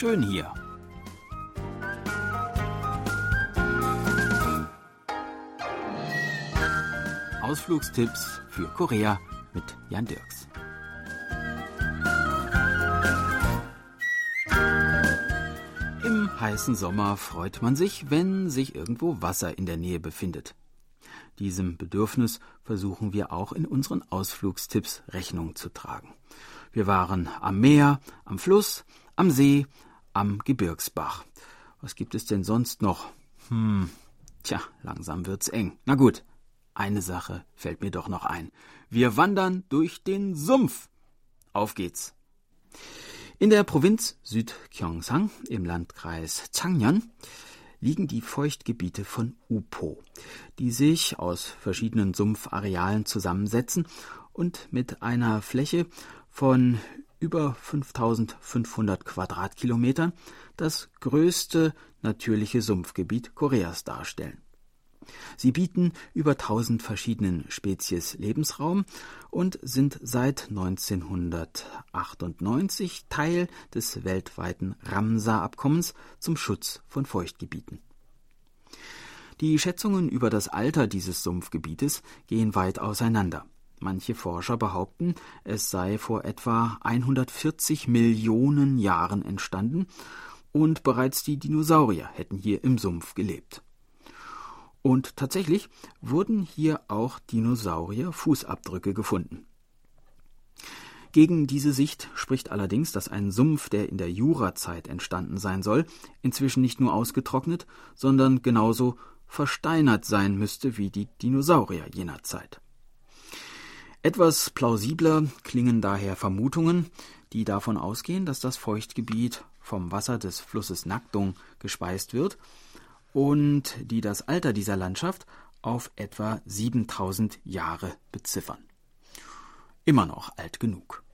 schön hier. Ausflugstipps für Korea mit Jan Dirks. Im heißen Sommer freut man sich, wenn sich irgendwo Wasser in der Nähe befindet. Diesem Bedürfnis versuchen wir auch in unseren Ausflugstipps Rechnung zu tragen. Wir waren am Meer, am Fluss, am See, am Gebirgsbach. Was gibt es denn sonst noch? Hm, tja, langsam wird's eng. Na gut, eine Sache fällt mir doch noch ein. Wir wandern durch den Sumpf. Auf geht's. In der Provinz Südgyeongsang im Landkreis Changyeon liegen die Feuchtgebiete von Upo, die sich aus verschiedenen Sumpfarealen zusammensetzen und mit einer Fläche von über 5500 Quadratkilometern das größte natürliche Sumpfgebiet Koreas darstellen. Sie bieten über 1000 verschiedenen Spezies Lebensraum und sind seit 1998 Teil des weltweiten Ramsar-Abkommens zum Schutz von Feuchtgebieten. Die Schätzungen über das Alter dieses Sumpfgebietes gehen weit auseinander. Manche Forscher behaupten, es sei vor etwa 140 Millionen Jahren entstanden und bereits die Dinosaurier hätten hier im Sumpf gelebt. Und tatsächlich wurden hier auch Dinosaurier-Fußabdrücke gefunden. Gegen diese Sicht spricht allerdings, dass ein Sumpf, der in der Jurazeit entstanden sein soll, inzwischen nicht nur ausgetrocknet, sondern genauso versteinert sein müsste wie die Dinosaurier jener Zeit. Etwas plausibler klingen daher Vermutungen, die davon ausgehen, dass das Feuchtgebiet vom Wasser des Flusses Nakdong gespeist wird und die das Alter dieser Landschaft auf etwa 7000 Jahre beziffern. Immer noch alt genug.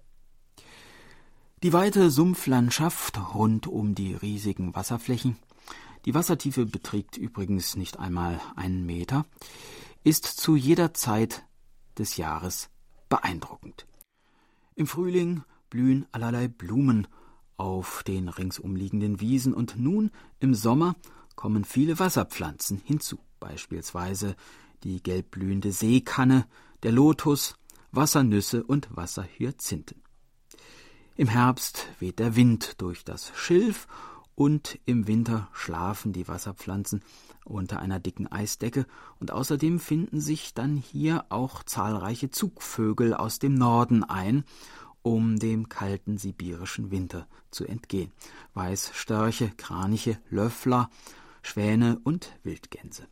Die weite Sumpflandschaft rund um die riesigen Wasserflächen, die Wassertiefe beträgt übrigens nicht einmal einen Meter, ist zu jeder Zeit des Jahres beeindruckend. Im Frühling blühen allerlei Blumen auf den ringsumliegenden Wiesen und nun im Sommer kommen viele Wasserpflanzen hinzu, beispielsweise die gelbblühende Seekanne, der Lotus, Wassernüsse und Wasserhyazinthen. Im Herbst weht der Wind durch das Schilf und im Winter schlafen die Wasserpflanzen unter einer dicken Eisdecke und außerdem finden sich dann hier auch zahlreiche Zugvögel aus dem Norden ein um dem kalten sibirischen Winter zu entgehen. Weißstörche, Kraniche, Löffler, Schwäne und Wildgänse.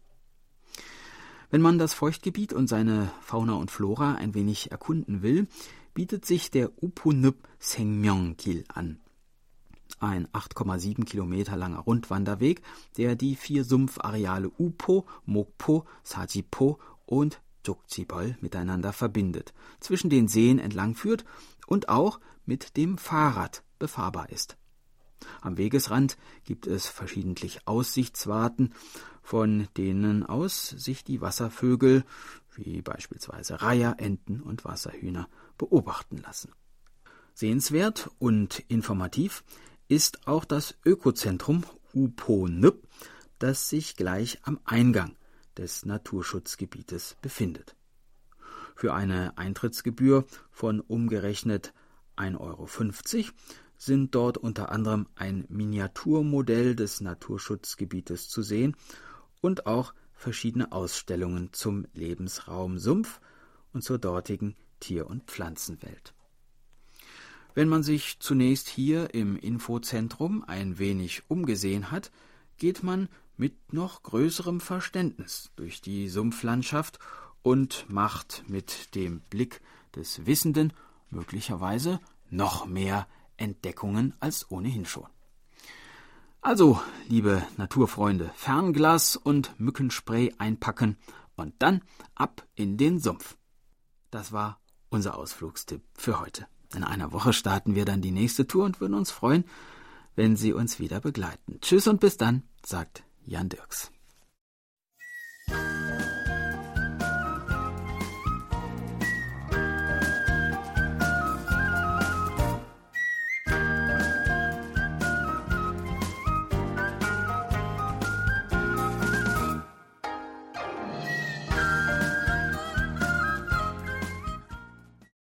Wenn man das Feuchtgebiet und seine Fauna und Flora ein wenig erkunden will, bietet sich der Upunup Sengmyeong-Gil an. Ein 8,7 Kilometer langer Rundwanderweg, der die vier Sumpfareale Upo, Mokpo, Sajipo und Jokjibol miteinander verbindet, zwischen den Seen entlang führt und auch mit dem Fahrrad befahrbar ist. Am Wegesrand gibt es verschiedentlich Aussichtswarten, von denen aus sich die Wasservögel, wie beispielsweise Reiher, Enten und Wasserhühner, beobachten lassen. Sehenswert und informativ ist auch das Ökozentrum Uponip, das sich gleich am Eingang des Naturschutzgebietes befindet. Für eine Eintrittsgebühr von umgerechnet 1,50 Euro sind dort unter anderem ein Miniaturmodell des Naturschutzgebietes zu sehen und auch verschiedene Ausstellungen zum Lebensraum Sumpf und zur dortigen Tier- und Pflanzenwelt. Wenn man sich zunächst hier im Infozentrum ein wenig umgesehen hat, geht man mit noch größerem Verständnis durch die Sumpflandschaft und macht mit dem Blick des Wissenden möglicherweise noch mehr Entdeckungen als ohnehin schon. Also, liebe Naturfreunde, Fernglas und Mückenspray einpacken und dann ab in den Sumpf. Das war unser Ausflugstipp für heute. In einer Woche starten wir dann die nächste Tour und würden uns freuen, wenn Sie uns wieder begleiten. Tschüss und bis dann, sagt Jan Dirks.